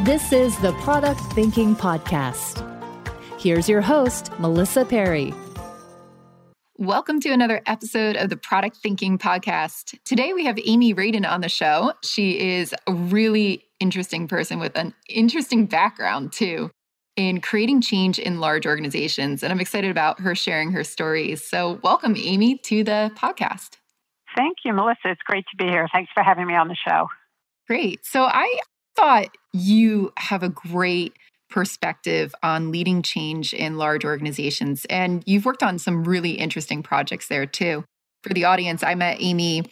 This is the Product Thinking Podcast. Here's your host, Melissa Perri. Welcome to another episode of the Product Thinking Podcast. Today we have Amy Radin on the show. She is a really interesting person with an interesting background, too, in creating change in large organizations. And I'm excited about her sharing her stories. So, welcome, Amy, to the podcast. Thank you, Melissa. It's great to be here. Thanks for having me on the show. Great. So, I thought you have a great perspective on leading change in large organizations. And you've worked on some really interesting projects there too. For the audience, I met Amy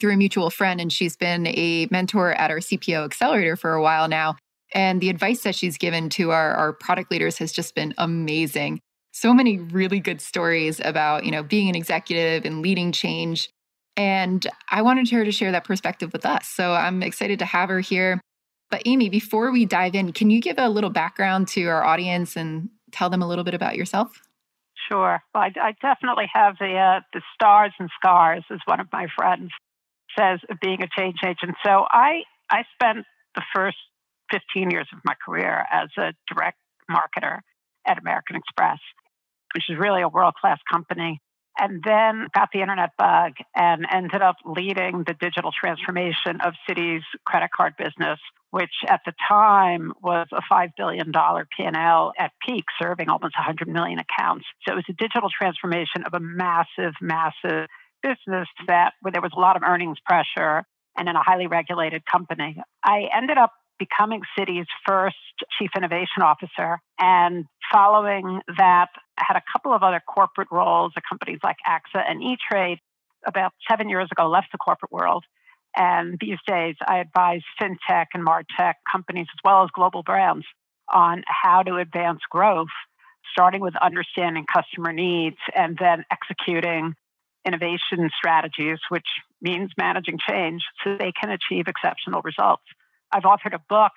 through a mutual friend, and she's been a mentor at our CPO Accelerator for a while now. And the advice that she's given to our, our product leaders has just been amazing. So many really good stories about, you know, being an executive and leading change. And I wanted her to share that perspective with us. So I'm excited to have her here. But Amy, before we dive in, can you give a little background to our audience and tell them a little bit about yourself? Sure. Well, I, I definitely have the uh, the stars and scars, as one of my friends says, of being a change agent. So I I spent the first 15 years of my career as a direct marketer at American Express, which is really a world class company and then got the internet bug and ended up leading the digital transformation of Citi's credit card business, which at the time was a $5 billion P&L at peak, serving almost 100 million accounts. So it was a digital transformation of a massive, massive business that where there was a lot of earnings pressure and in a highly regulated company. I ended up becoming Citi's first chief innovation officer. And following that, I had a couple of other corporate roles at companies like AXA and E Trade. About seven years ago, left the corporate world. And these days, I advise fintech and martech companies as well as global brands on how to advance growth, starting with understanding customer needs and then executing innovation strategies, which means managing change so they can achieve exceptional results. I've authored a book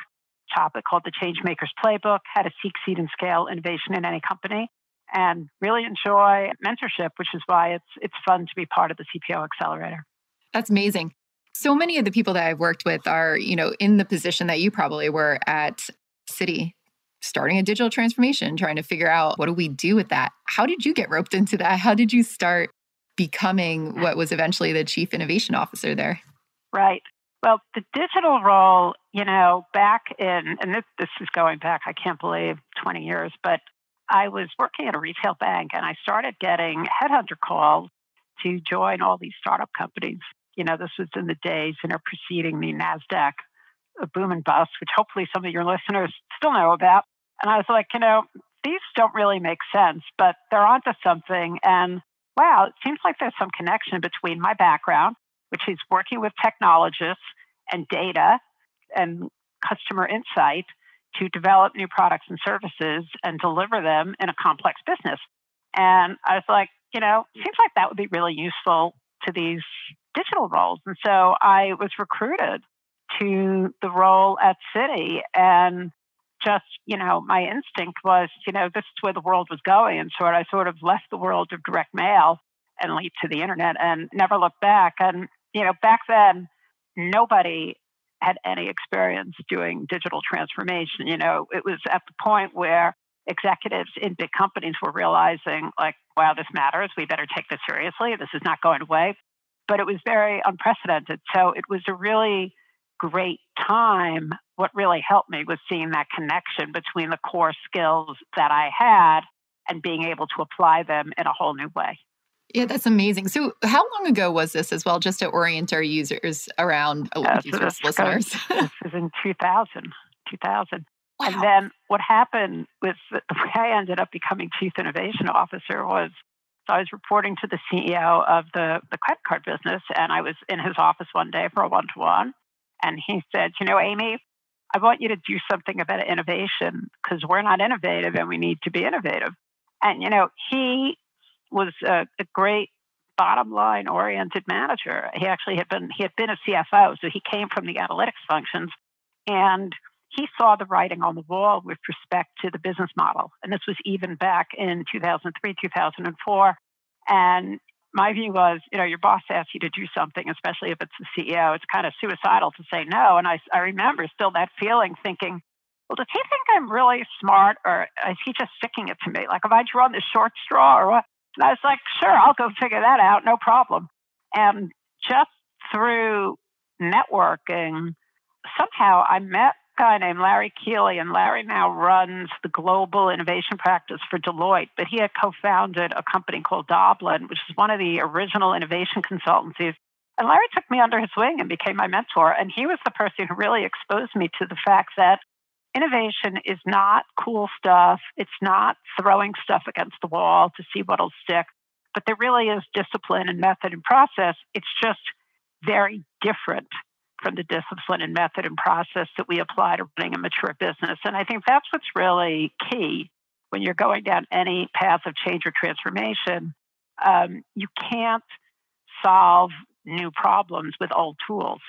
topic called The Changemakers Playbook How to Seek, Seed, and Scale Innovation in Any Company. And really enjoy mentorship, which is why it's it's fun to be part of the CPO Accelerator. That's amazing. So many of the people that I've worked with are, you know, in the position that you probably were at Citi, starting a digital transformation, trying to figure out what do we do with that? How did you get roped into that? How did you start becoming what was eventually the chief innovation officer there? Right. Well, the digital role, you know, back in, and this, this is going back, I can't believe 20 years, but I was working at a retail bank and I started getting headhunter calls to join all these startup companies. You know, this was in the days, you know, preceding the NASDAQ uh, boom and bust, which hopefully some of your listeners still know about. And I was like, you know, these don't really make sense, but they're onto something. And wow, it seems like there's some connection between my background which is working with technologists and data and customer insight to develop new products and services and deliver them in a complex business. And I was like, you know, seems like that would be really useful to these digital roles. And so I was recruited to the role at Citi and just, you know, my instinct was, you know, this is where the world was going. And so I sort of left the world of direct mail and leaped to the internet and never looked back. And you know, back then, nobody had any experience doing digital transformation. You know, it was at the point where executives in big companies were realizing, like, wow, this matters. We better take this seriously. This is not going away. But it was very unprecedented. So it was a really great time. What really helped me was seeing that connection between the core skills that I had and being able to apply them in a whole new way. Yeah, that's amazing. So, how long ago was this as well, just to orient our users around uh, users, so listeners? this is in 2000. 2000. Wow. And then what happened with the way I ended up becoming chief innovation officer was so I was reporting to the CEO of the, the credit card business, and I was in his office one day for a one to one. And he said, You know, Amy, I want you to do something about innovation because we're not innovative and we need to be innovative. And, you know, he was a, a great bottom line oriented manager. He actually had been, he had been a CFO, so he came from the analytics functions. And he saw the writing on the wall with respect to the business model. And this was even back in 2003, 2004. And my view was, you know, your boss asks you to do something, especially if it's the CEO, it's kind of suicidal to say no. And I, I remember still that feeling thinking, well, does he think I'm really smart or is he just sticking it to me? Like, have I drawn the short straw or what? And I was like, sure, I'll go figure that out, no problem. And just through networking, somehow I met a guy named Larry Keeley, and Larry now runs the global innovation practice for Deloitte. But he had co-founded a company called Doblin, which is one of the original innovation consultancies. And Larry took me under his wing and became my mentor. And he was the person who really exposed me to the fact that innovation is not cool stuff. It's not throwing stuff against the wall to see what'll stick. But there really is discipline and method and process. It's just very different from the discipline and method and process that we apply to running a mature business. And I think that's what's really key when you're going down any path of change or transformation. Um, you can't solve new problems with old tools.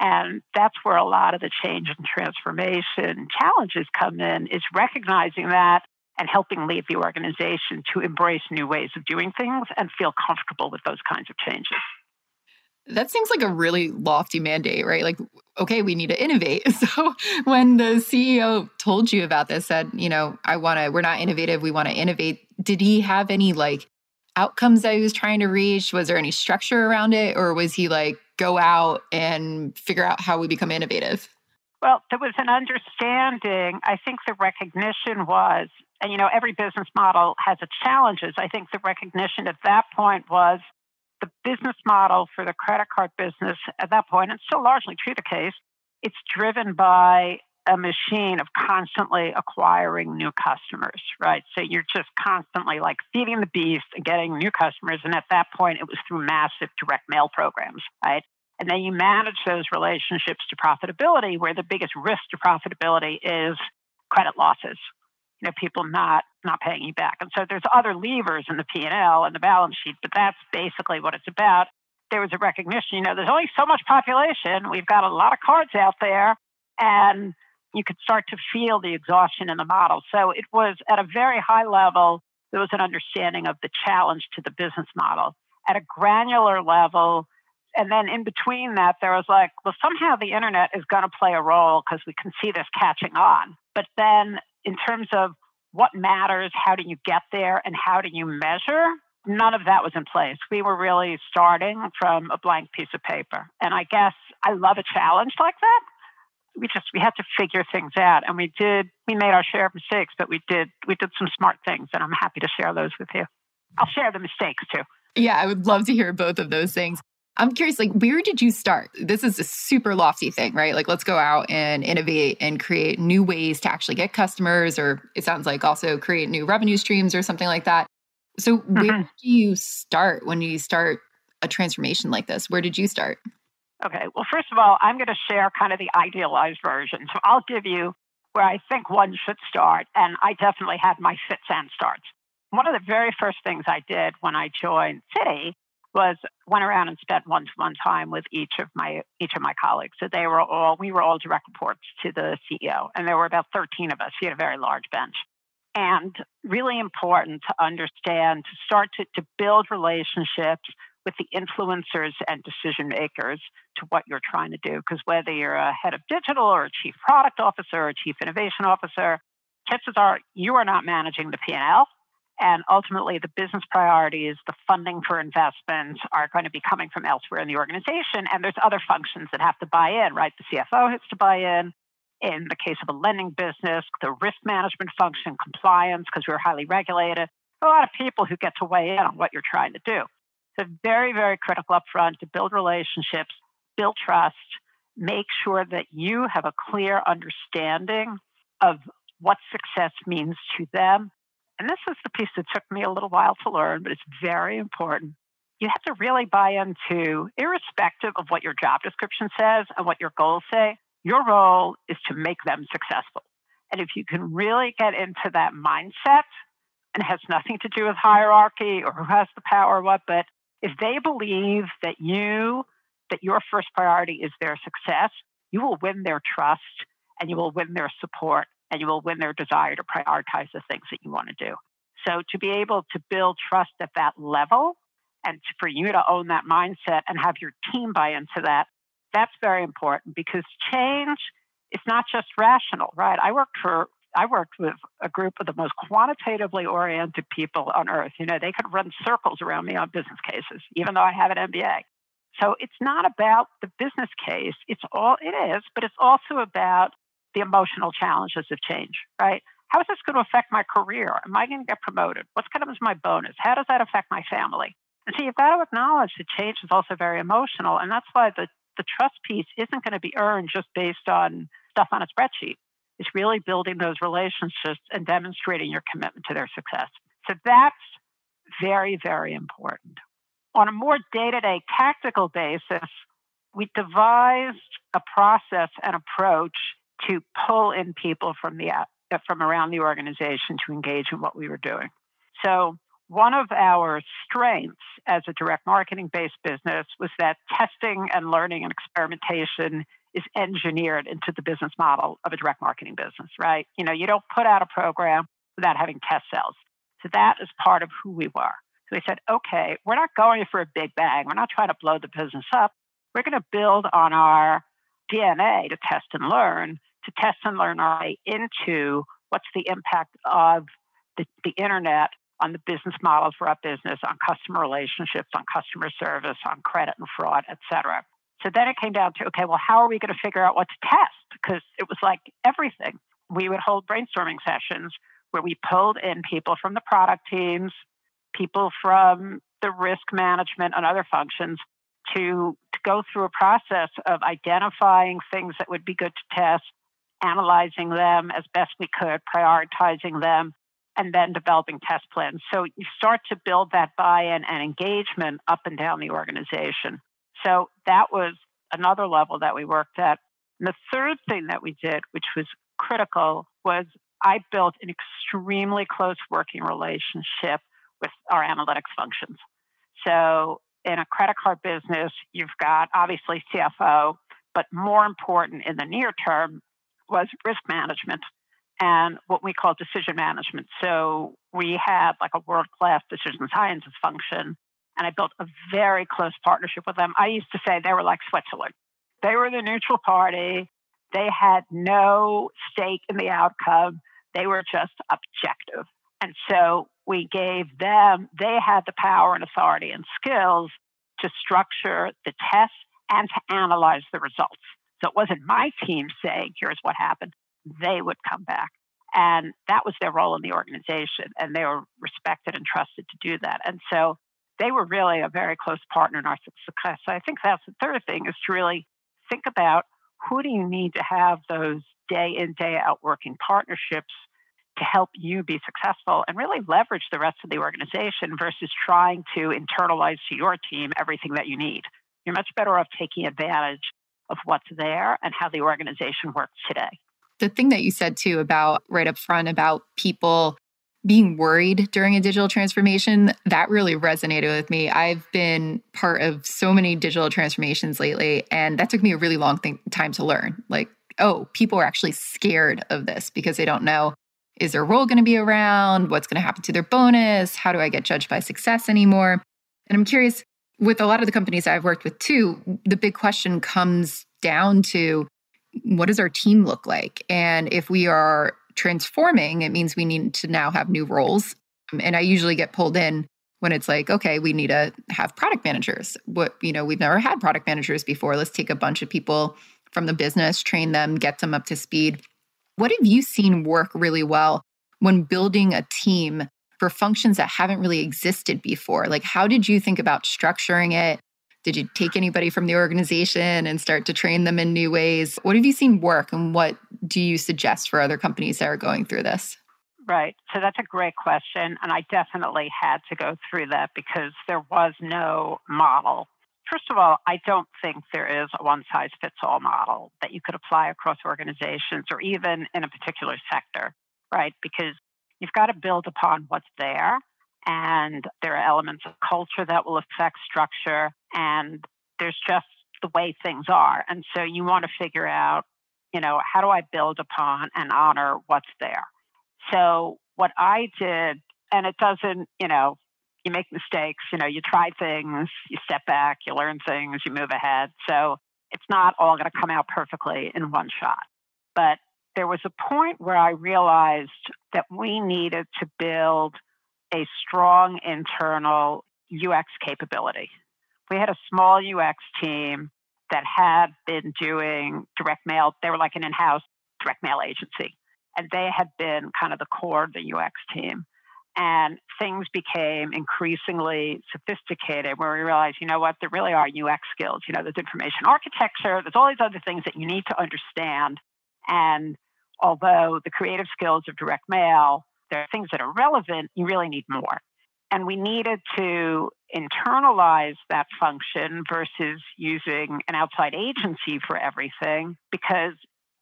And that's where a lot of the change and transformation challenges come in, is recognizing that and helping lead the organization to embrace new ways of doing things and feel comfortable with those kinds of changes. That seems like a really lofty mandate, right? Like, okay, we need to innovate. So when the CEO told you about this, said, you know, I want to, we're not innovative, we want to innovate. Did he have any like outcomes that he was trying to reach? Was there any structure around it? Or was he like, go out and figure out how we become innovative? Well, there was an understanding. I think the recognition was, and you know, every business model has its challenges. I think the recognition at that point was the business model for the credit card business at that point, and still largely true the case, it's driven by a machine of constantly acquiring new customers, right? So you're just constantly like feeding the beast and getting new customers. And at that point, it was through massive direct mail programs, right? And then you manage those relationships to profitability, where the biggest risk to profitability is credit losses, you know, people not not paying you back. And so there's other levers in the P&L and the balance sheet, but that's basically what it's about. There was a recognition, you know, there's only so much population. We've got a lot of cards out there, and you could start to feel the exhaustion in the model. So it was at a very high level, there was an understanding of the challenge to the business model. At a granular level, and then in between that, there was like, well, somehow the internet is going to play a role because we can see this catching on. But then in terms of what matters, how do you get there, and how do you measure, none of that was in place. We were really starting from a blank piece of paper. And I guess I love a challenge like that. We just we had to figure things out and we did we made our share of mistakes, but we did we did some smart things and I'm happy to share those with you. I'll share the mistakes too. Yeah, I would love to hear both of those things. I'm curious, like, where did you start? This is a super lofty thing, right? Like, let's go out and innovate and create new ways to actually get customers, or it sounds like also create new revenue streams or something like that. So, mm-hmm. where do you start when you start a transformation like this? Where did you start? Okay. Well, first of all, I'm going to share kind of the idealized version. So, I'll give you where I think one should start. And I definitely had my fits and starts. One of the very first things I did when I joined Citi was went around and spent one-to-one time with each of my each of my colleagues. So they were all we were all direct reports to the CEO, and there were about 13 of us. He had a very large bench, and really important to understand to start to, to build relationships with the influencers and decision makers to what you're trying to do. Because whether you're a head of digital or a chief product officer or a chief innovation officer, chances are you are not managing the P&L and ultimately, the business priorities, the funding for investments are going to be coming from elsewhere in the organization. And there's other functions that have to buy in, right? The CFO has to buy in. In the case of a lending business, the risk management function, compliance, because we're highly regulated. A lot of people who get to weigh in on what you're trying to do. So, very, very critical upfront to build relationships, build trust, make sure that you have a clear understanding of what success means to them and this is the piece that took me a little while to learn, but it's very important. You have to really buy into, irrespective of what your job description says and what your goals say, Your role is to make them successful. And if you can really get into that mindset, and it has nothing to do with hierarchy or who has the power or what, but if they believe that you, that your first priority is their success, you will win their trust and you will win their support and you will win their desire to prioritize the things that you want to do. So to be able to build trust at that level and for you to own that mindset and have your team buy into that, that's very important because change is not just rational, right? I worked for I worked with a group of the most quantitatively oriented people on earth. You know, they could run circles around me on business cases, even though I have an MBA. So it's not about the business case. It's all it is, but it's also about the emotional challenges of change, right? How is this going to affect my career? Am I going to get promoted? What's going to be my bonus? How does that affect my family? And so you've got to acknowledge that change is also very emotional. And that's why the, the trust piece isn't going to be earned just based on stuff on a spreadsheet. It's really building those relationships and demonstrating your commitment to their success. So that's very, very important. On a more day to day tactical basis, we devised a process and approach to pull in people from the from around the organization to engage in what we were doing. So one of our strengths as a direct marketing based business was that testing and learning and experimentation is engineered into the business model of a direct marketing business, right? You know, you don't put out a program without having test cells. So that is part of who we were. So we said, okay, we're not going for a big bang. We're not trying to blow the business up. We're going to build on our DNA to test and learn, to test and learn our way into what's the impact of the, the internet on the business model for our business, on customer relationships, on customer service, on credit and fraud, et cetera. So then it came down to, okay, well, how are we going to figure out what to test? Because it was like everything. We would hold brainstorming sessions where we pulled in people from the product teams, people from the risk management and other functions to, to go through a process of identifying things that would be good to test, analyzing them as best we could, prioritizing them, and then developing test plans. So you start to build that buy in and engagement up and down the organization. So that was another level that we worked at. And the third thing that we did, which was critical, was I built an extremely close working relationship with our analytics functions. So in a credit card business, you've got obviously CFO, but more important in the near term was risk management and what we call decision management. So we had like a world class decision sciences function and I built a very close partnership with them. I used to say they were like Switzerland. They were the neutral party. They had no stake in the outcome. They were just objective. And so we gave them, they had the power and authority and skills to structure the tests and to analyze the results. So it wasn't my team saying, here's what happened. They would come back. And that was their role in the organization. And they were respected and trusted to do that. And so they were really a very close partner in our success. So I think that's the third thing is to really think about who do you need to have those day in, day out working partnerships to help you be successful and really leverage the rest of the organization versus trying to internalize to your team everything that you need. You're much better off taking advantage of what's there and how the organization works today. The thing that you said too about right up front about people being worried during a digital transformation, that really resonated with me. I've been part of so many digital transformations lately, and that took me a really long time to learn. Like, oh, people are actually scared of this because they don't know is their role going to be around? What's going to happen to their bonus? How do I get judged by success anymore? And I'm curious, with a lot of the companies I've worked with too, the big question comes down to what does our team look like? And if we are transforming, it means we need to now have new roles. Um, and I usually get pulled in when it's like, okay, we need to have product managers. What, you know, we've never had product managers before. Let's take a bunch of people from the business, train them, get them up to speed. What have you seen work really well when building a team for functions that haven't really existed before? Like, how did you think about structuring it? Did you take anybody from the organization and start to train them in new ways? What have you seen work and what do you suggest for other companies that are going through this? Right. So that's a great question. And I definitely had to go through that because there was no model first of all, I don't think there is a one size fits all model that you could apply across organizations or even in a particular sector, right? Because you've got to build upon what's there. And there are elements of culture that will affect structure. And there's just the way things are. And so you want to figure out, you know, how do I build upon and honor what's there? So what I did, and it doesn't, you know, you make mistakes, you know, you try things, you step back, you learn things, you move ahead. So it's not all going to come out perfectly in one shot. But there was a point where I realized that we needed to build a strong internal UX capability. We had a small UX team that had been doing direct mail. They were like an in house direct mail agency, and they had been kind of the core of the UX team. And things became increasingly sophisticated where we realized, you know what, there really are UX skills. You know, there's information architecture, there's all these other things that you need to understand. And although the creative skills of direct mail, there are things that are relevant, you really need more. And we needed to internalize that function versus using an outside agency for everything because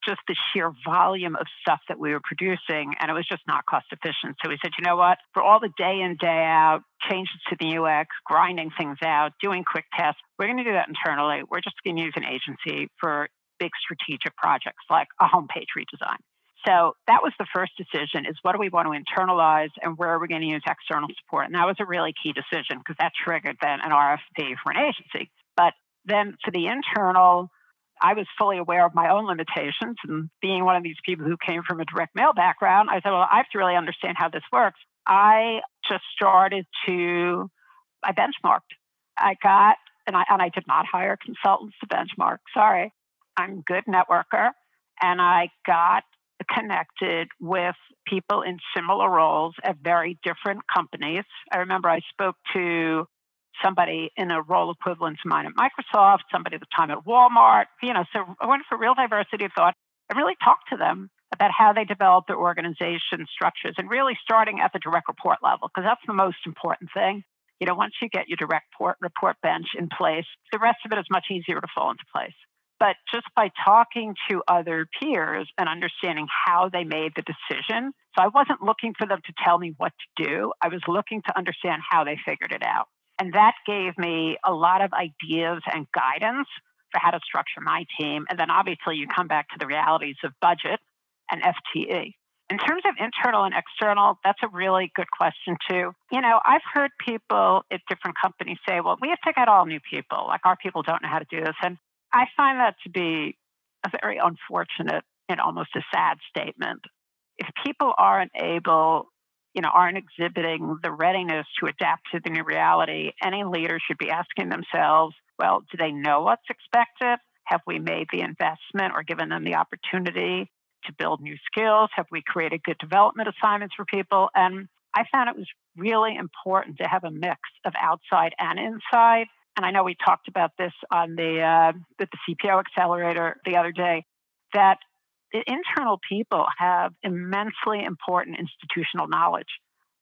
just the sheer volume of stuff that we were producing, and it was just not cost efficient. So we said, you know what? For all the day in, day out changes to the UX, grinding things out, doing quick tests, we're going to do that internally. We're just going to use an agency for big strategic projects like a homepage redesign. So that was the first decision is what do we want to internalize and where are we going to use external support? And that was a really key decision because that triggered then an RFP for an agency. But then for the internal, I was fully aware of my own limitations. And being one of these people who came from a direct mail background, I said, well, I have to really understand how this works. I just started to, I benchmarked. I got, and I, and I did not hire consultants to benchmark. Sorry. I'm good networker. And I got connected with people in similar roles at very different companies. I remember I spoke to somebody in a role equivalent to mine at Microsoft, somebody at the time at Walmart, you know, so I went for real diversity of thought and really talked to them about how they develop their organization structures and really starting at the direct report level, because that's the most important thing. You know, once you get your direct report, report bench in place, the rest of it is much easier to fall into place. But just by talking to other peers and understanding how they made the decision, so I wasn't looking for them to tell me what to do. I was looking to understand how they figured it out. And that gave me a lot of ideas and guidance for how to structure my team. And then obviously you come back to the realities of budget and FTE. In terms of internal and external, that's a really good question too. You know, I've heard people at different companies say, well, we have to get all new people. Like our people don't know how to do this. And I find that to be a very unfortunate and almost a sad statement. If people aren't able you know, aren't exhibiting the readiness to adapt to the new reality, any leader should be asking themselves, well, do they know what's expected? Have we made the investment or given them the opportunity to build new skills? Have we created good development assignments for people? And I found it was really important to have a mix of outside and inside. And I know we talked about this on the uh, the CPO accelerator the other day. That the internal people have immensely important institutional knowledge.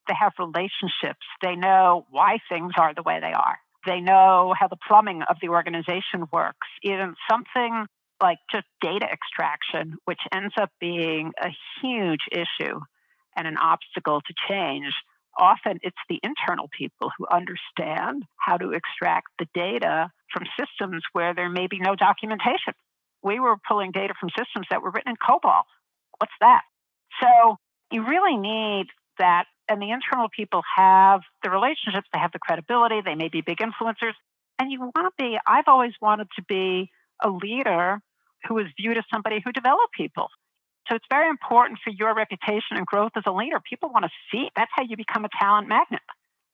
They have relationships. They know why things are the way they are. They know how the plumbing of the organization works. Even something like just data extraction, which ends up being a huge issue and an obstacle to change. Often it's the internal people who understand how to extract the data from systems where there may be no documentation we were pulling data from systems that were written in COBOL. What's that? So you really need that. And the internal people have the relationships, they have the credibility, they may be big influencers. And you want to be, I've always wanted to be a leader who is viewed as somebody who developed people. So it's very important for your reputation and growth as a leader. People want to see that's how you become a talent magnet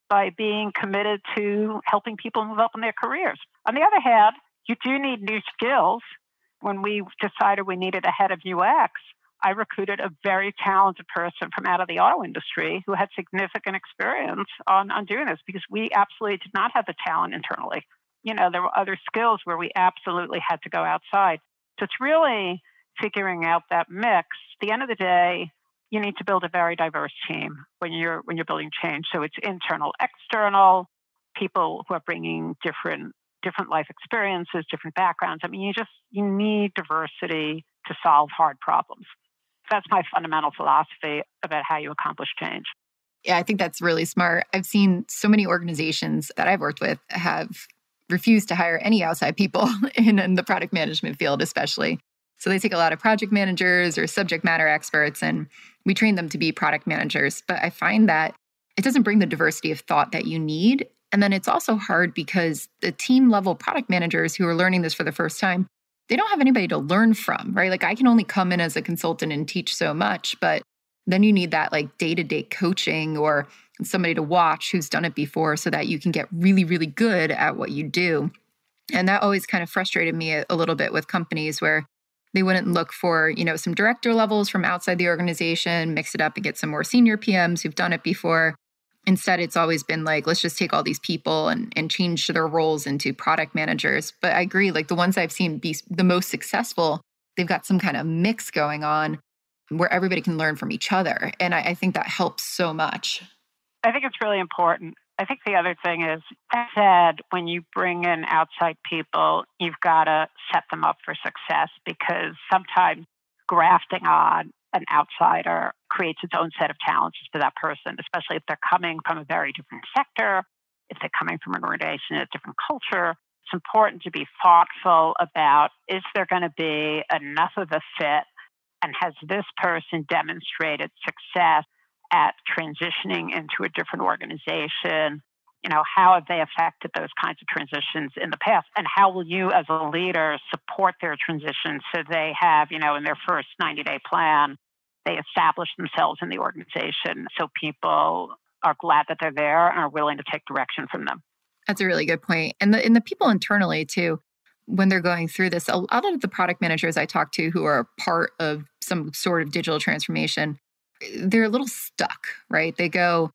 by being committed to helping people move up in their careers. On the other hand, you do need new skills when we decided we needed a head of UX, I recruited a very talented person from out of the auto industry who had significant experience on, on doing this because we absolutely did not have the talent internally. You know, there were other skills where we absolutely had to go outside. So it's really figuring out that mix. At the end of the day, you need to build a very diverse team when you're when you're building change. So it's internal, external, people who are bringing different different life experiences, different backgrounds. I mean, you just you need diversity to solve hard problems. That's my fundamental philosophy about how you accomplish change. Yeah, I think that's really smart. I've seen so many organizations that I've worked with have refused to hire any outside people in, in the product management field, especially. So they take a lot of project managers or subject matter experts and we train them to be product managers. But I find that it doesn't bring the diversity of thought that you need. And then it's also hard because the team level product managers who are learning this for the first time, they don't have anybody to learn from, right? Like I can only come in as a consultant and teach so much, but then you need that like day to day coaching or somebody to watch who's done it before so that you can get really, really good at what you do. And that always kind of frustrated me a, a little bit with companies where they wouldn't look for, you know, some director levels from outside the organization, mix it up and get some more senior PMs who've done it before. Instead, it's always been like, let's just take all these people and, and change their roles into product managers. But I agree, like the ones I've seen be the most successful, they've got some kind of mix going on where everybody can learn from each other. And I, I think that helps so much. I think it's really important. I think the other thing is, said, when you bring in outside people, you've got to set them up for success because sometimes grafting on an outsider creates its own set of challenges for that person, especially if they're coming from a very different sector, if they're coming from an organization, a different culture. It's important to be thoughtful about is there going to be enough of a fit and has this person demonstrated success at transitioning into a different organization? You know, how have they affected those kinds of transitions in the past? And how will you, as a leader, support their transition so they have, you know, in their first 90 day plan, they establish themselves in the organization so people are glad that they're there and are willing to take direction from them. That's a really good point. And the and the people internally too, when they're going through this, a lot of the product managers I talk to who are part of some sort of digital transformation, they're a little stuck, right? They go,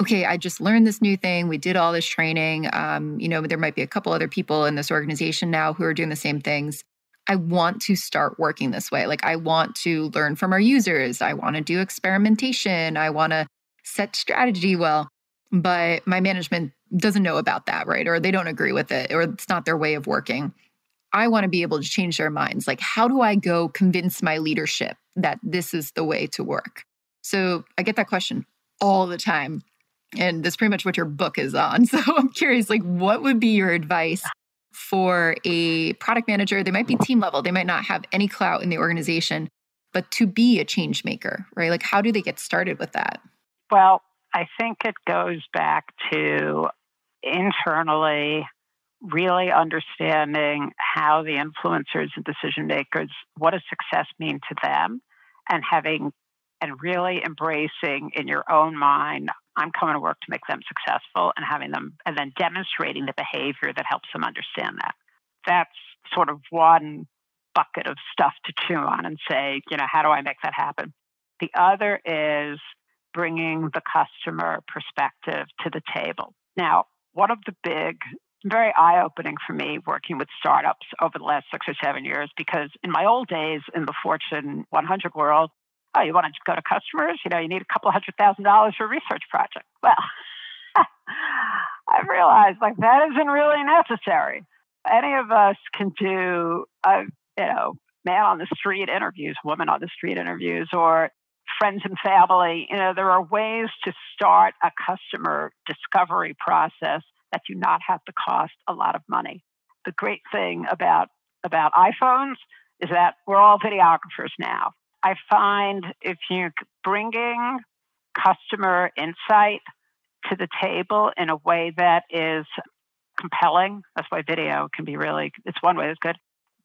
okay, I just learned this new thing. We did all this training. Um, you know, there might be a couple other people in this organization now who are doing the same things. I want to start working this way. Like, I want to learn from our users. I want to do experimentation. I want to set strategy well. But my management doesn't know about that, right? Or they don't agree with it, or it's not their way of working. I want to be able to change their minds. Like, how do I go convince my leadership that this is the way to work? So I get that question all the time. And that's pretty much what your book is on. So I'm curious, like, what would be your advice for a product manager? They might be team level, they might not have any clout in the organization, but to be a change maker, right? Like, how do they get started with that? Well, I think it goes back to internally really understanding how the influencers and decision makers, what does success mean to them, and having and really embracing in your own mind, I'm coming to work to make them successful and having them, and then demonstrating the behavior that helps them understand that. That's sort of one bucket of stuff to chew on and say, you know, how do I make that happen? The other is bringing the customer perspective to the table. Now, one of the big, very eye opening for me working with startups over the last six or seven years, because in my old days in the Fortune 100 world, oh, you want to go to customers? You know, you need a couple hundred thousand dollars for a research project. Well, I've realized like that isn't really necessary. Any of us can do, uh, you know, man on the street interviews, woman on the street interviews, or friends and family. You know, there are ways to start a customer discovery process that do not have to cost a lot of money. The great thing about about iPhones is that we're all videographers now. I find if you're bringing customer insight to the table in a way that is compelling, that's why video can be really, it's one way that's good.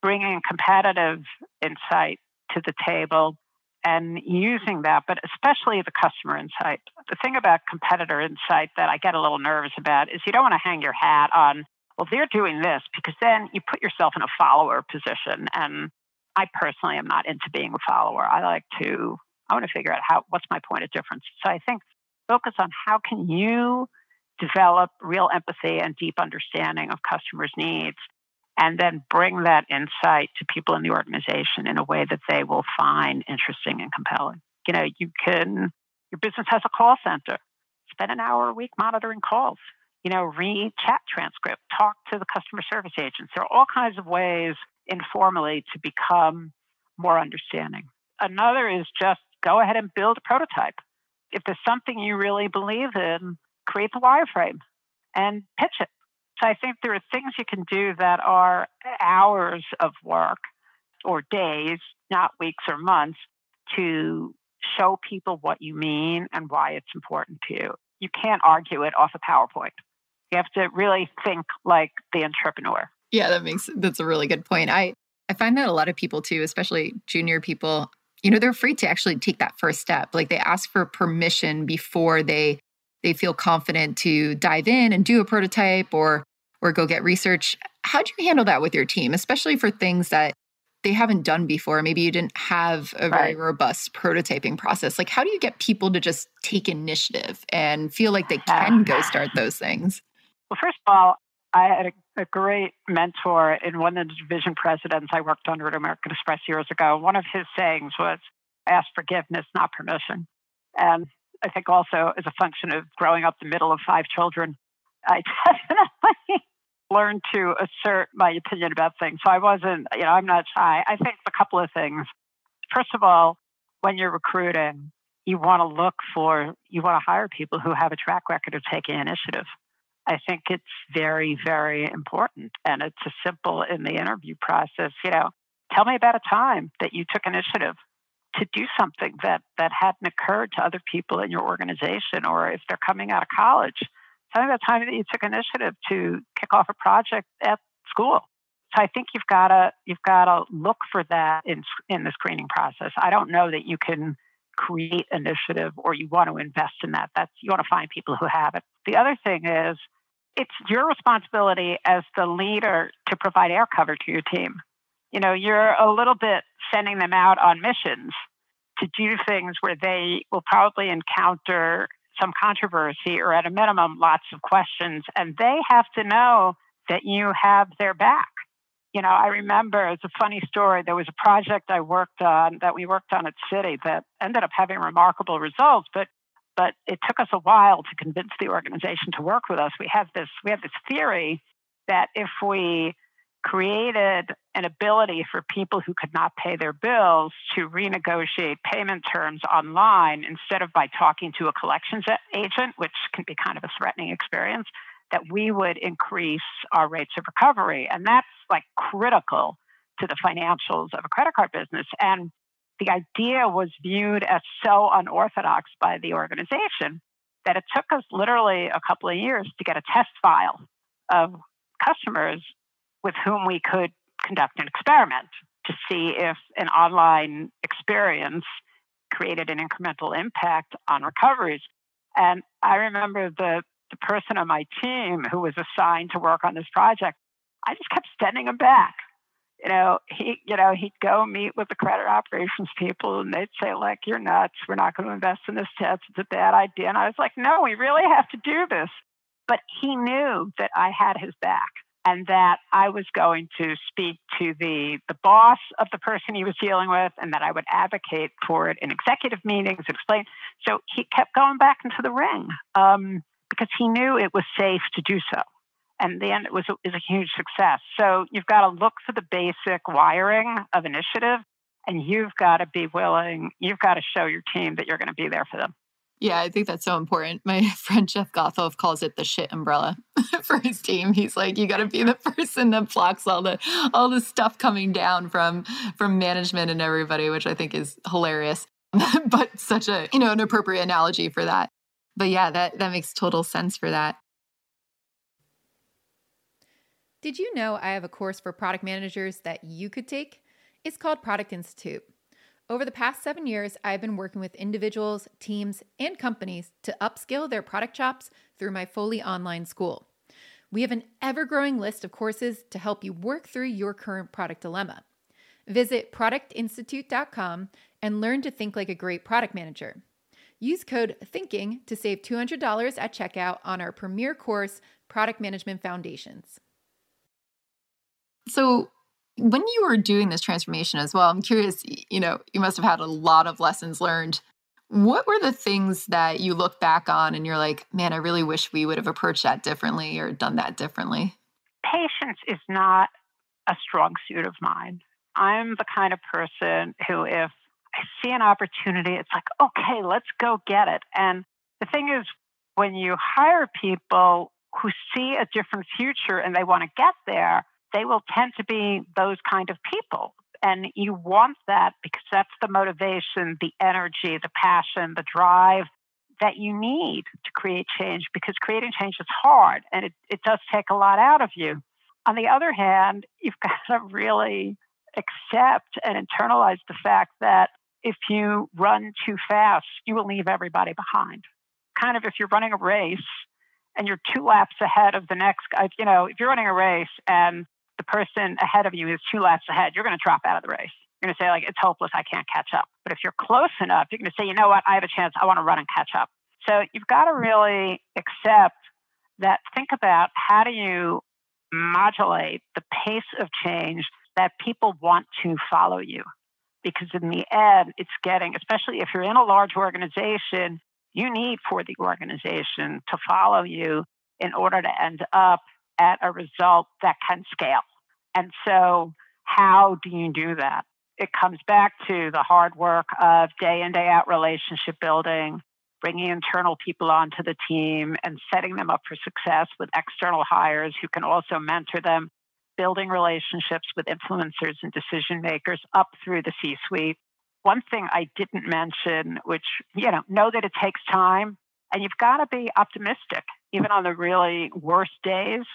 Bringing competitive insight to the table and using that, but especially the customer insight. The thing about competitor insight that I get a little nervous about is you don't want to hang your hat on, well, they're doing this, because then you put yourself in a follower position. And I personally am not into being a follower. I like to, I want to figure out how, what's my point of difference. So I think focus on how can you develop real empathy and deep understanding of customers' needs and then bring that insight to people in the organization in a way that they will find interesting and compelling. You know, you can, your business has a call center. Spend an hour a week monitoring calls. you know, read chat transcript, talk to the customer service agents. There are all kinds of ways informally to become more understanding. Another is just go ahead and build a prototype. If there's something you really believe in, create the wireframe and pitch it. So I think there are things you can do that are hours of work or days, not weeks or months, to show people what you mean and why it's important to you. You can't argue it off a PowerPoint. You have to really think like the entrepreneur. Yeah, that makes that's a really good point. I I find that a lot of people too, especially junior people, you know, they're afraid to actually take that first step. Like they ask for permission before they they feel confident to dive in and do a prototype or or go get research. How do you handle that with your team, especially for things that they haven't done before? Maybe you didn't have a very right. robust prototyping process. Like how do you get people to just take initiative and feel like they can go start those things? Well, first of all, I had a, a, great mentor in one of the division presidents I worked under at American Express years ago. One of his sayings was, ask forgiveness, not permission. And I think also as a function of growing up the middle of five children, I definitely learned to assert my opinion about things. So I wasn't, you know, I'm not shy. I think a couple of things. First of all, when you're recruiting, you want to look for, you want to hire people who have a track record of taking initiative. I think it's very, very important. And it's as simple in the interview process. You know, tell me about a time that you took initiative to do something that, that hadn't occurred to other people in your organization, or if they're coming out of college, tell me about a time that you took initiative to kick off a project at school. So I think you've got to you've got to look for that in in the screening process. I don't know that you can create initiative or you want to invest in that. That's you want to find people who have it. The other thing is it's your responsibility as the leader to provide air cover to your team. You know, you're a little bit sending them out on missions to do things where they will probably encounter some controversy or at a minimum lots of questions and they have to know that you have their back. You know, I remember it's a funny story. There was a project I worked on that we worked on at Citi that ended up having remarkable results, but but it took us a while to convince the organization to work with us. We have this we have this theory that if we created an ability for people who could not pay their bills to renegotiate payment terms online instead of by talking to a collections agent, which can be kind of a threatening experience, that we would increase our rates of recovery. And that's like critical to the financials of a credit card business. And the idea was viewed as so unorthodox by the organization that it took us literally a couple of years to get a test file of customers with whom we could conduct an experiment to see if an online experience created an incremental impact on recoveries. And I remember the, the person on my team who was assigned to work on this project, I just kept sending him back you know, he, you know, he'd go meet with the credit operations people, and they'd say, like, you're nuts. We're not going to invest in this test. It's a bad idea. And I was like, no, we really have to do this. But he knew that I had his back and that I was going to speak to the the boss of the person he was dealing with, and that I would advocate for it in executive meetings, explain. So he kept going back into the ring um, because he knew it was safe to do so and then it was a, is a huge success. So you've got to look for the basic wiring of initiative, and you've got to be willing. You've got to show your team that you're going to be there for them. Yeah, I think that's so important. My friend Jeff Gothelf calls it the shit umbrella for his team. He's like, you got to be the person that blocks all the all the stuff coming down from from management and everybody, which I think is hilarious, but such a you know an appropriate analogy for that. But yeah, that that makes total sense for that. Did you know I have a course for product managers that you could take? It's called Product Institute. Over the past seven years, I've been working with individuals, teams, and companies to upskill their product chops through my fully online school. We have an ever growing list of courses to help you work through your current product dilemma. Visit productinstitute.com and learn to think like a great product manager. Use code THINKING to save $200 at checkout on our premier course, Product Management Foundations. So, when you were doing this transformation as well, I'm curious, you know, you must have had a lot of lessons learned What were the things that you look back on and you're like, man, I really wish we would have approached that differently or done that differently? Patience is not a strong suit of mine. I'm the kind of person who, if I see an opportunity, it's like, okay, let's go get it. And the thing is, when you hire people who see a different future and they want to get there, they will tend to be those kind of people. And you want that because that's the motivation, the energy, the passion, the drive that you need to create change because creating change is hard and it, it does take a lot out of you. On the other hand, you've got to really accept and internalize the fact that if you run too fast, you will leave everybody behind. Kind of if you're running a race and you're two laps ahead of the next guy, you know, if you're running a race and the person ahead of you is two laps ahead, you're going to drop out of the race. You're going to say, like, it's hopeless. I can't catch up. But if you're close enough, you're going to say, you know what? I have a chance. I want to run and catch up. So you've got to really accept that. Think about how do you modulate the pace of change that people want to follow you. Because in the end, it's getting, especially if you're in a large organization, you need for the organization to follow you in order to end up at a result that can scale. And so, how do you do that? It comes back to the hard work of day in, day out relationship building, bringing internal people onto the team, and setting them up for success with external hires who can also mentor them building relationships with influencers and decision makers up through the C suite. One thing I didn't mention, which, you know, know that it takes time and you've got to be optimistic, even on the really worst days.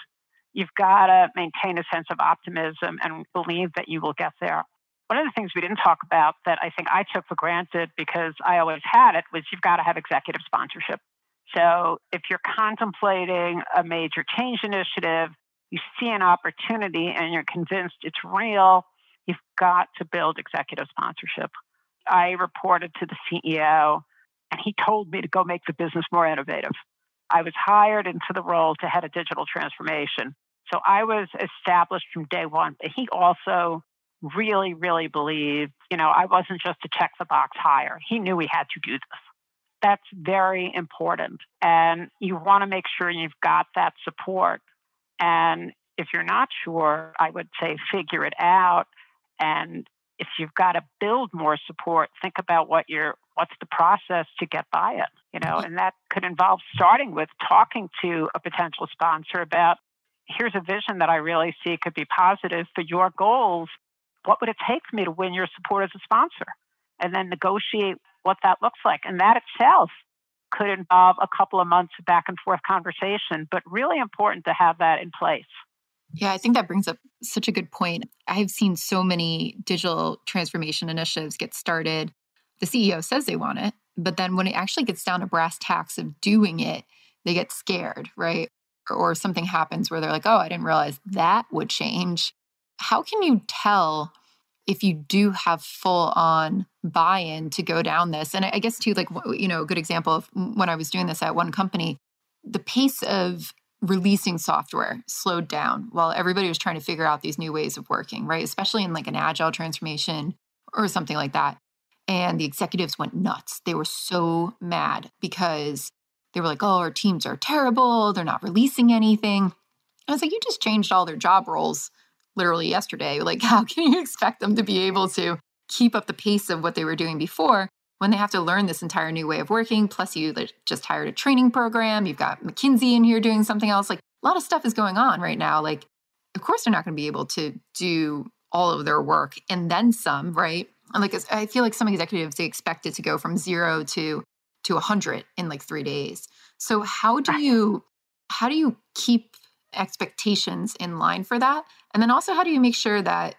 You've got to maintain a sense of optimism and believe that you will get there. One of the things we didn't talk about that I think I took for granted because I always had it was you've got to have executive sponsorship. So if you're contemplating a major change initiative, you see an opportunity and you're convinced it's real, you've got to build executive sponsorship. I reported to the CEO and he told me to go make the business more innovative. I was hired into the role to head a digital transformation. So I was established from day one. But he also really, really believed, you know, I wasn't just a check the box hire. He knew we had to do this. That's very important. And you want to make sure you've got that support and if you're not sure, I would say figure it out. And if you've got to build more support, think about what your what's the process to get by it. You know, mm-hmm. and that could involve starting with talking to a potential sponsor about here's a vision that I really see could be positive for your goals. What would it take for me to win your support as a sponsor? And then negotiate what that looks like. And that itself could involve a couple of months of back and forth conversation, but really important to have that in place. Yeah, I think that brings up such a good point. I've seen so many digital transformation initiatives get started. The CEO says they want it, but then when it actually gets down to brass tacks of doing it, they get scared, right? Or, something happens where they're like, oh, I didn't realize that would change. How can you tell if you do have full on buy in to go down this. And I guess, too, like, you know, a good example of when I was doing this at one company, the pace of releasing software slowed down while everybody was trying to figure out these new ways of working, right? Especially in like an agile transformation or something like that. And the executives went nuts. They were so mad because they were like, oh, our teams are terrible. They're not releasing anything. I was like, you just changed all their job roles literally yesterday. Like, how can you expect them to be able to keep up the pace of what they were doing before when they have to learn this entire new way of working? Plus, you just hired a training program. You've got McKinsey in here doing something else. Like, a lot of stuff is going on right now. Like, of course, they're not going to be able to do all of their work and then some, right? And like, I feel like some executives they expect it to go from zero to to 100 in like three days. So how do you how do you keep expectations in line for that? And then also, how do you make sure that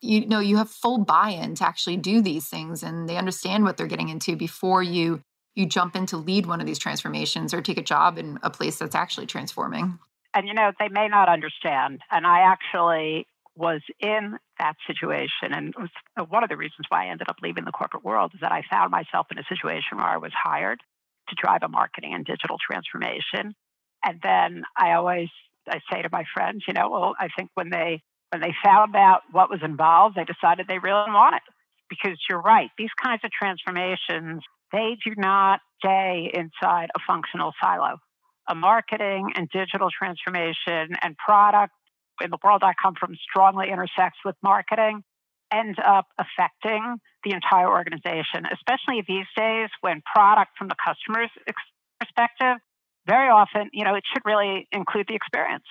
you know you have full buy-in to actually do these things and they understand what they're getting into before you you jump in to lead one of these transformations or take a job in a place that's actually transforming? And you know, they may not understand. And I actually was in that situation. And was, uh, one of the reasons why I ended up leaving the corporate world is that I found myself in a situation where I was hired to drive a marketing and digital transformation. And then I always I say to my friends, you know, well, I think when they when they found out what was involved, they decided they really want it. because you're right. These kinds of transformations, they do not stay inside a functional silo. A marketing and digital transformation and product in the world I come from strongly intersects with marketing end up affecting the entire organization, especially these days when product from the customer's perspective, very often, you know, it should really include the experience.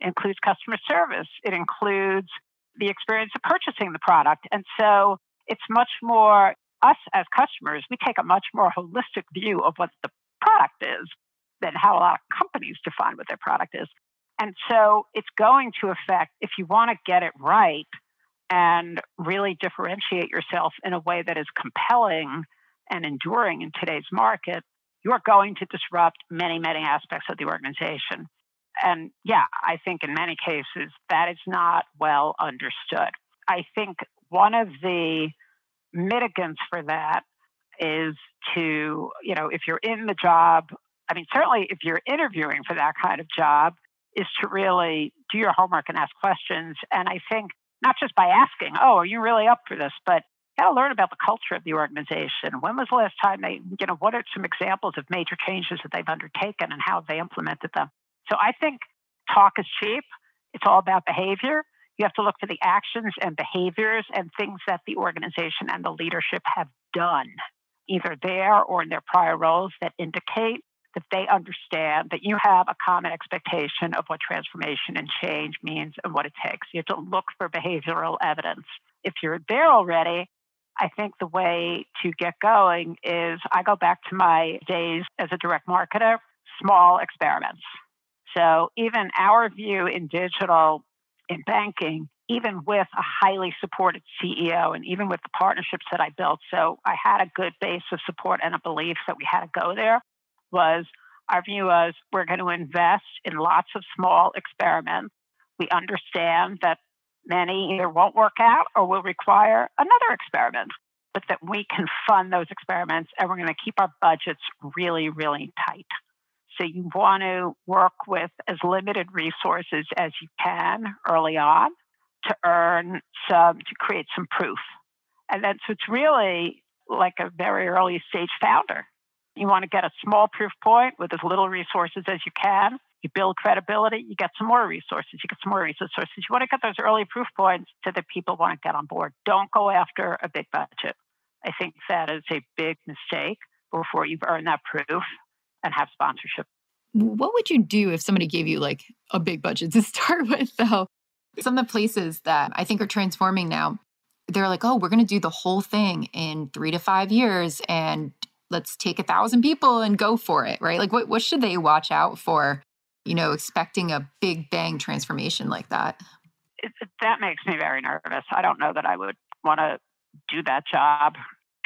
It includes customer service. It includes the experience of purchasing the product. And so it's much more us as customers, we take a much more holistic view of what the product is than how a lot of companies define what their product is. And so it's going to affect, if you want to get it right and really differentiate yourself in a way that is compelling and enduring in today's market, you're going to disrupt many, many aspects of the organization. And yeah, I think in many cases that is not well understood. I think one of the mitigants for that is to, you know, if you're in the job, I mean, certainly if you're interviewing for that kind of job, is to really do your homework and ask questions. And I think not just by asking, oh, are you really up for this? But got to learn about the culture of the organization. When was the last time they, you know, what are some examples of major changes that they've undertaken and how they implemented them? So I think talk is cheap. It's all about behavior. You have to look for the actions and behaviors and things that the organization and the leadership have done, either there or in their prior roles, that indicate that they understand that you have a common expectation of what transformation and change means and what it takes. You have to look for behavioral evidence. If you're there already, I think the way to get going is I go back to my days as a direct marketer, small experiments. So even our view in digital, in banking, even with a highly supported CEO and even with the partnerships that I built, so I had a good base of support and a belief that we had to go there, was our view was we're going to invest in lots of small experiments. We understand that many either won't work out or will require another experiment, but that we can fund those experiments and we're going to keep our budgets really, really tight. So you want to work with as limited resources as you can early on to earn some, to create some proof. And then so it's really like a very early stage founder. You want to get a small proof point with as little resources as you can. You build credibility, you get some more resources, you get some more resources. You want to get those early proof points so that people want to get on board. Don't go after a big budget. I think that is a big mistake before you've earned that proof and have sponsorship. What would you do if somebody gave you like a big budget to start with, though? Some of the places that I think are transforming now, they're like, oh, we're going to do the whole thing in three to five years and let's take a thousand people and go for it, right? Like, what, what should they watch out for, you know, expecting a big bang transformation like that? It, that makes me very nervous. I don't know that I would want to do that job.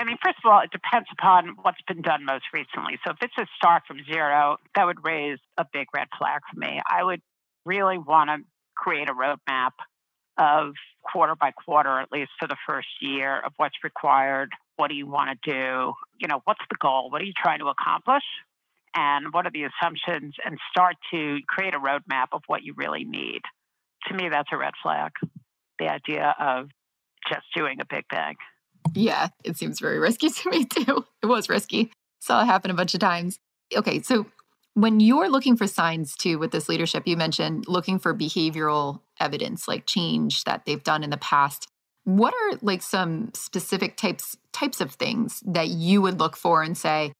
I mean, first of all, it depends upon what's been done most recently. So if it's a start from zero, that would raise a big red flag for me. I would really want to create a roadmap of quarter by quarter, at least for the first year, of what's required. What do you want to do? You know, what's the goal? What are you trying to accomplish? And what are the assumptions? And start to create a roadmap of what you really need. To me, that's a red flag. The idea of just doing a big bang. Yeah, it seems very risky to me too. It was risky. Saw it happen a bunch of times. Okay, so when you're looking for signs too with this leadership, you mentioned looking for behavioral evidence like change that they've done in the past. What are like some specific types types of things that you would look for and say,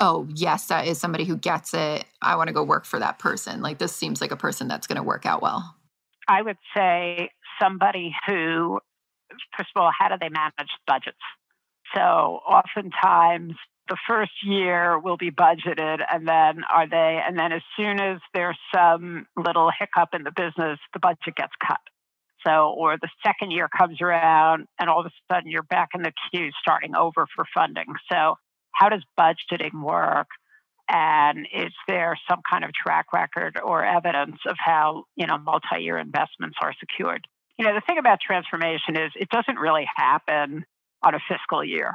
"Oh, yes, that is somebody who gets it. I want to go work for that person." Like this seems like a person that's going to work out well. I would say somebody who first of all, how do they manage budgets? So oftentimes the first year will be budgeted and then are they and then as soon as there's some little hiccup in the business the budget gets cut so or the second year comes around and all of a sudden you're back in the queue starting over for funding so how does budgeting work and is there some kind of track record or evidence of how you know multi-year investments are secured you know, the thing about transformation is it doesn't really happen on a fiscal year.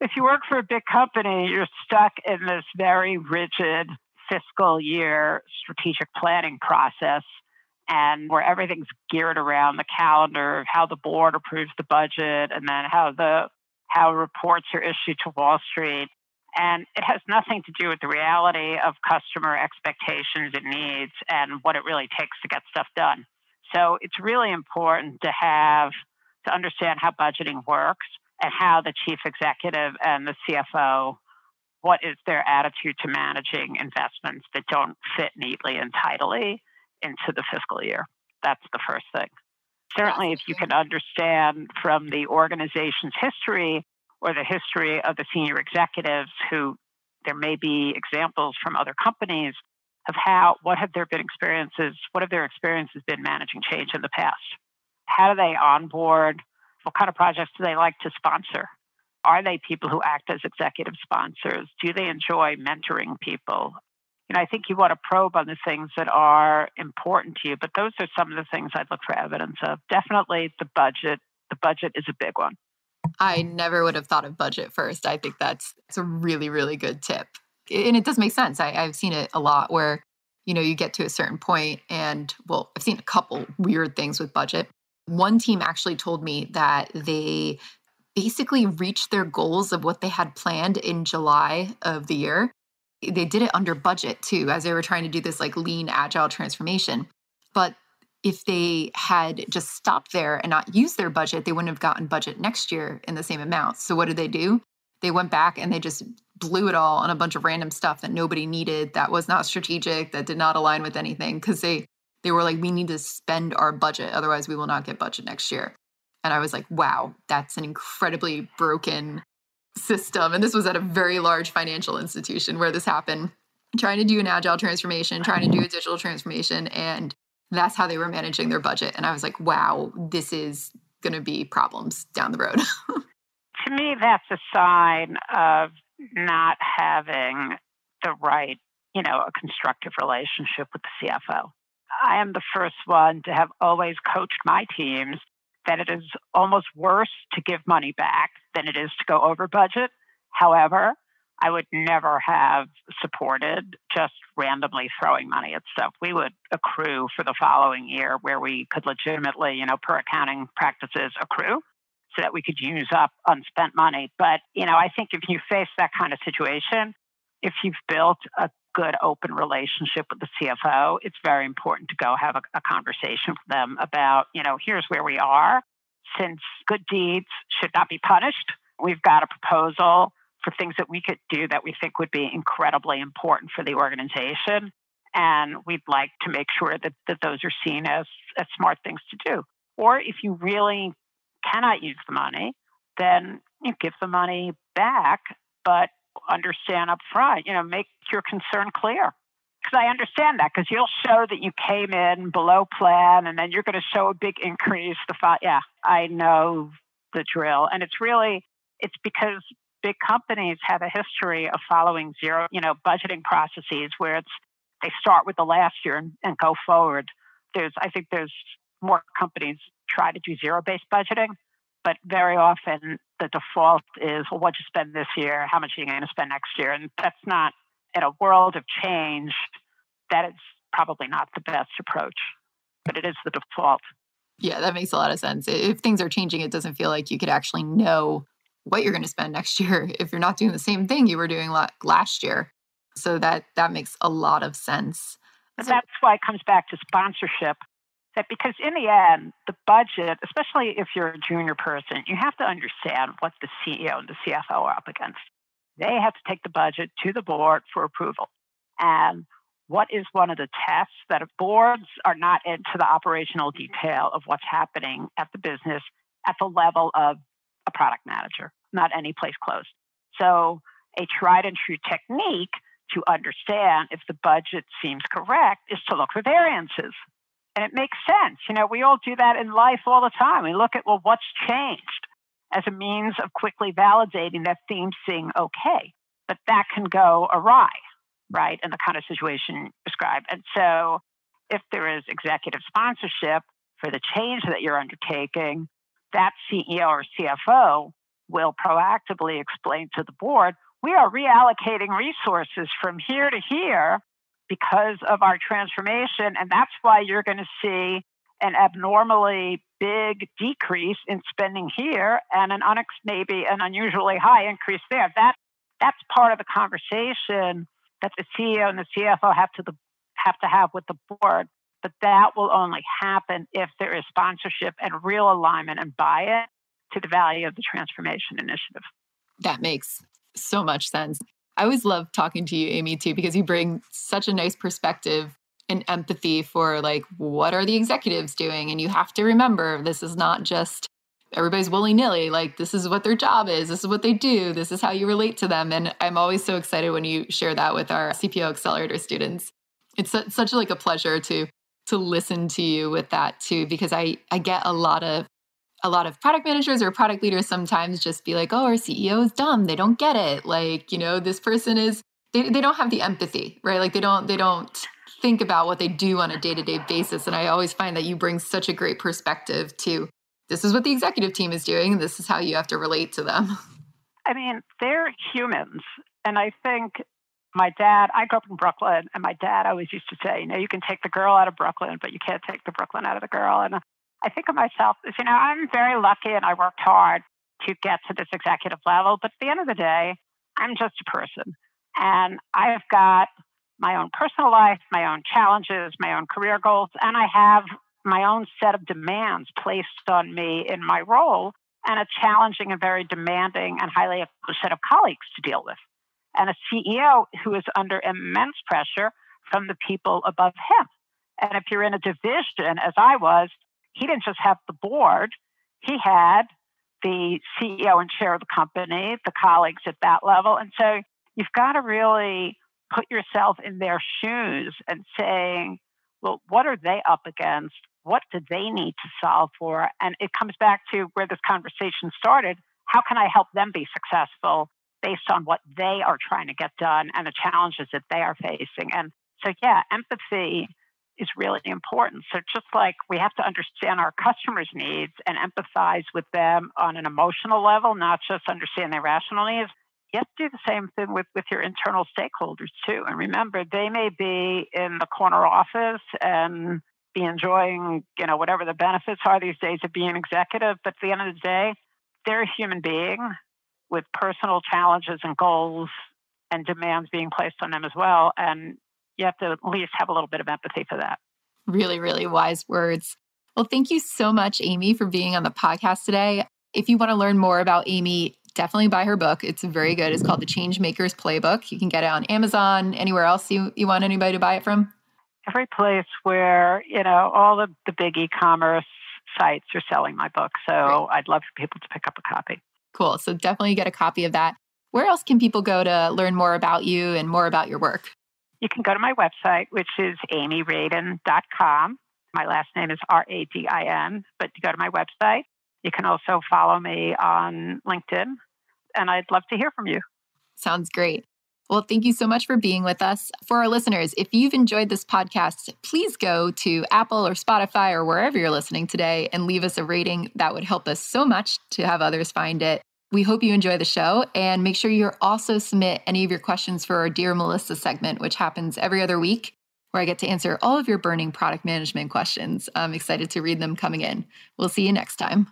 If you work for a big company, you're stuck in this very rigid fiscal year strategic planning process. And where everything's geared around the calendar of how the board approves the budget and then how the how reports are issued to Wall Street. And it has nothing to do with the reality of customer expectations and needs and what it really takes to get stuff done. So it's really important to have to understand how budgeting works and how the chief executive and the CFO what is their attitude to managing investments that don't fit neatly and tidily into the fiscal year. That's the first thing. Certainly, if you can understand from the organization's history or the history of the senior executives who there may be examples from other companies of how what have there been experiences what have their experiences been managing change in the past? How do they onboard? What kind of projects do they like to sponsor? Are they people who act as executive sponsors? Do they enjoy mentoring people you know i think you want to probe on the things that are important to you but those are some of the things i'd look for evidence of definitely the budget the budget is a big one I never would have thought of budget first. I think that's it's a really, really good tip. And it does make sense. I, I've seen it a lot where, you know, you get to a certain point and well, I've seen a couple weird things with budget. One team actually told me that they basically reached their goals of what they had planned in July of the year. They did it under budget too, as they were trying to do this like lean, agile transformation. But if they had just stopped there and not used their budget, they wouldn't have gotten budget next year in the same amount. So what did they do? They went back and they just blew it all on a bunch of random stuff that nobody needed, that was not strategic, that did not align with anything because they they were like we need to spend our budget otherwise we will not get budget next year. And I was like, wow, that's an incredibly broken system and this was at a very large financial institution where this happened trying to do an agile transformation, trying to do a digital transformation and that's how they were managing their budget. And I was like, wow, this is going to be problems down the road. to me, that's a sign of not having the right, you know, a constructive relationship with the CFO. I am the first one to have always coached my teams that it is almost worse to give money back than it is to go over budget. However, I would never have supported just randomly throwing money at stuff. We would accrue for the following year where we could legitimately, you know, per accounting practices, accrue so that we could use up unspent money. But, you know, I think if you face that kind of situation, if you've built a good open relationship with the CFO, it's very important to go have a, a conversation with them about, you know, here's where we are. Since good deeds should not be punished, we've got a proposal for things that we could do that we think would be incredibly important for the organization. And we'd like to make sure that, that those are seen as, as smart things to do. Or if you really cannot use the money, then you give the money back, but understand up front, you know, make your concern clear. Because I understand that, because you'll show that you came in below plan and then you're going to show a big increase. The fi- yeah, I know the drill. And it's really, it's because big companies have a history of following zero, you know, budgeting processes where it's they start with the last year and, and go forward. There's, I think, there's more companies try to do zero-based budgeting, but very often the default is, well, what you spend this year? How much are you going to spend next year? And that's not in a world of change. That is probably not the best approach, but it is the default. Yeah, that makes a lot of sense. If things are changing, it doesn't feel like you could actually know what you're going to spend next year if you're not doing the same thing you were doing last year. So that that makes a lot of sense. But that's why it comes back to sponsorship. That because in the end, the budget, especially if you're a junior person, you have to understand what the CEO and the CFO are up against. They have to take the budget to the board for approval. And what is one of the tests that if boards are not into the operational detail of what's happening at the business at the level of a product manager, not any place close. So, a tried and true technique to understand if the budget seems correct is to look for variances. And it makes sense. You know, we all do that in life all the time. We look at, well, what's changed as a means of quickly validating that things seem okay. But that can go awry, right, in the kind of situation described. And so, if there is executive sponsorship for the change that you're undertaking, that CEO or CFO will proactively explain to the board we are reallocating resources from here to here because of our transformation. And that's why you're going to see an abnormally big decrease in spending here and an unex- maybe an unusually high increase there. That that's part of the conversation that the CEO and the CFO have to the, have to have with the board. But that will only happen if there is sponsorship and real alignment and buy-in to the value of the transformation initiative. That makes so much sense. I always love talking to you, Amy, too, because you bring such a nice perspective and empathy for like what are the executives doing? And you have to remember this is not just everybody's willy-nilly like this is what their job is this is what they do this is how you relate to them. And i'm always so excited when you share that with our cpo accelerator students. It's such like a pleasure to to listen to you with that too because i i get a lot of a lot of product managers or product leaders sometimes just be like oh our ceo is dumb. They don't get it. Like you know this person is they, they don't have the empathy right? Like they don't they don't think about what they do on a day-to-day basis. And i always find that you bring such a great perspective to this is what the executive team is doing. This is how you have to relate to them. I mean they're humans. And i think my dad i grew up in brooklyn and my dad always used to say you know you can take the girl out of brooklyn but you can't take the brooklyn out of the girl. And i think of myself as you know i'm very lucky and i worked hard to get to this executive level but at the end of the day i'm just a person and i've got my own personal life, my own challenges, my own career goals, and I have my own set of demands placed on me in my role and a challenging and very demanding and highly set of colleagues to deal with. And a CEO who is under immense pressure from the people above him. And if you're in a division, as I was, he didn't just have the board, he had the CEO and chair of the company, the colleagues at that level. And so you've got to really put yourself in their shoes and saying, well, what are they up against? What do they need to solve for? And it comes back to where this conversation started. How can I help them be successful based on what they are trying to get done and the challenges that they are facing? And so, yeah, empathy is really important. So, just like we have to understand our customers' needs and empathize with them on an emotional level, not just understand their rational needs, you have to do the same thing with, with your internal stakeholders too. And remember, they may be in the corner office and be enjoying, you know, whatever the benefits are these days of being executive, but at the end of the day, they're a human being with personal challenges and goals and demands being placed on them as well. And you have to at least have a little bit of empathy for that. Really, really wise words. Well, thank you so much, Amy, for being on the podcast today. If you want to learn more about Amy, definitely buy her book. It's very good. It's called The Change Makers Playbook. You can get it on Amazon, anywhere else you, you want anybody to buy it from? Every place where, you know, all the, the big e commerce sites are selling my book. So I'd love for people to pick up a copy. Cool. So definitely get a copy of that. Where else can people go to learn more about you and more about your work? You can go to my website, which is amyradin.com. My last name is R A D I N, but you go to my website. You can also follow me on LinkedIn, and I'd love to hear from you. Sounds great. Well, thank you so much for being with us. For our listeners, if you've enjoyed this podcast, please go to Apple or Spotify or wherever you're listening today and leave us a rating. That would help us so much to have others find it. We hope you enjoy the show and make sure you also submit any of your questions for our Dear Melissa segment, which happens every other week, where I get to answer all of your burning product management questions. I'm excited to read them coming in. We'll see you next time.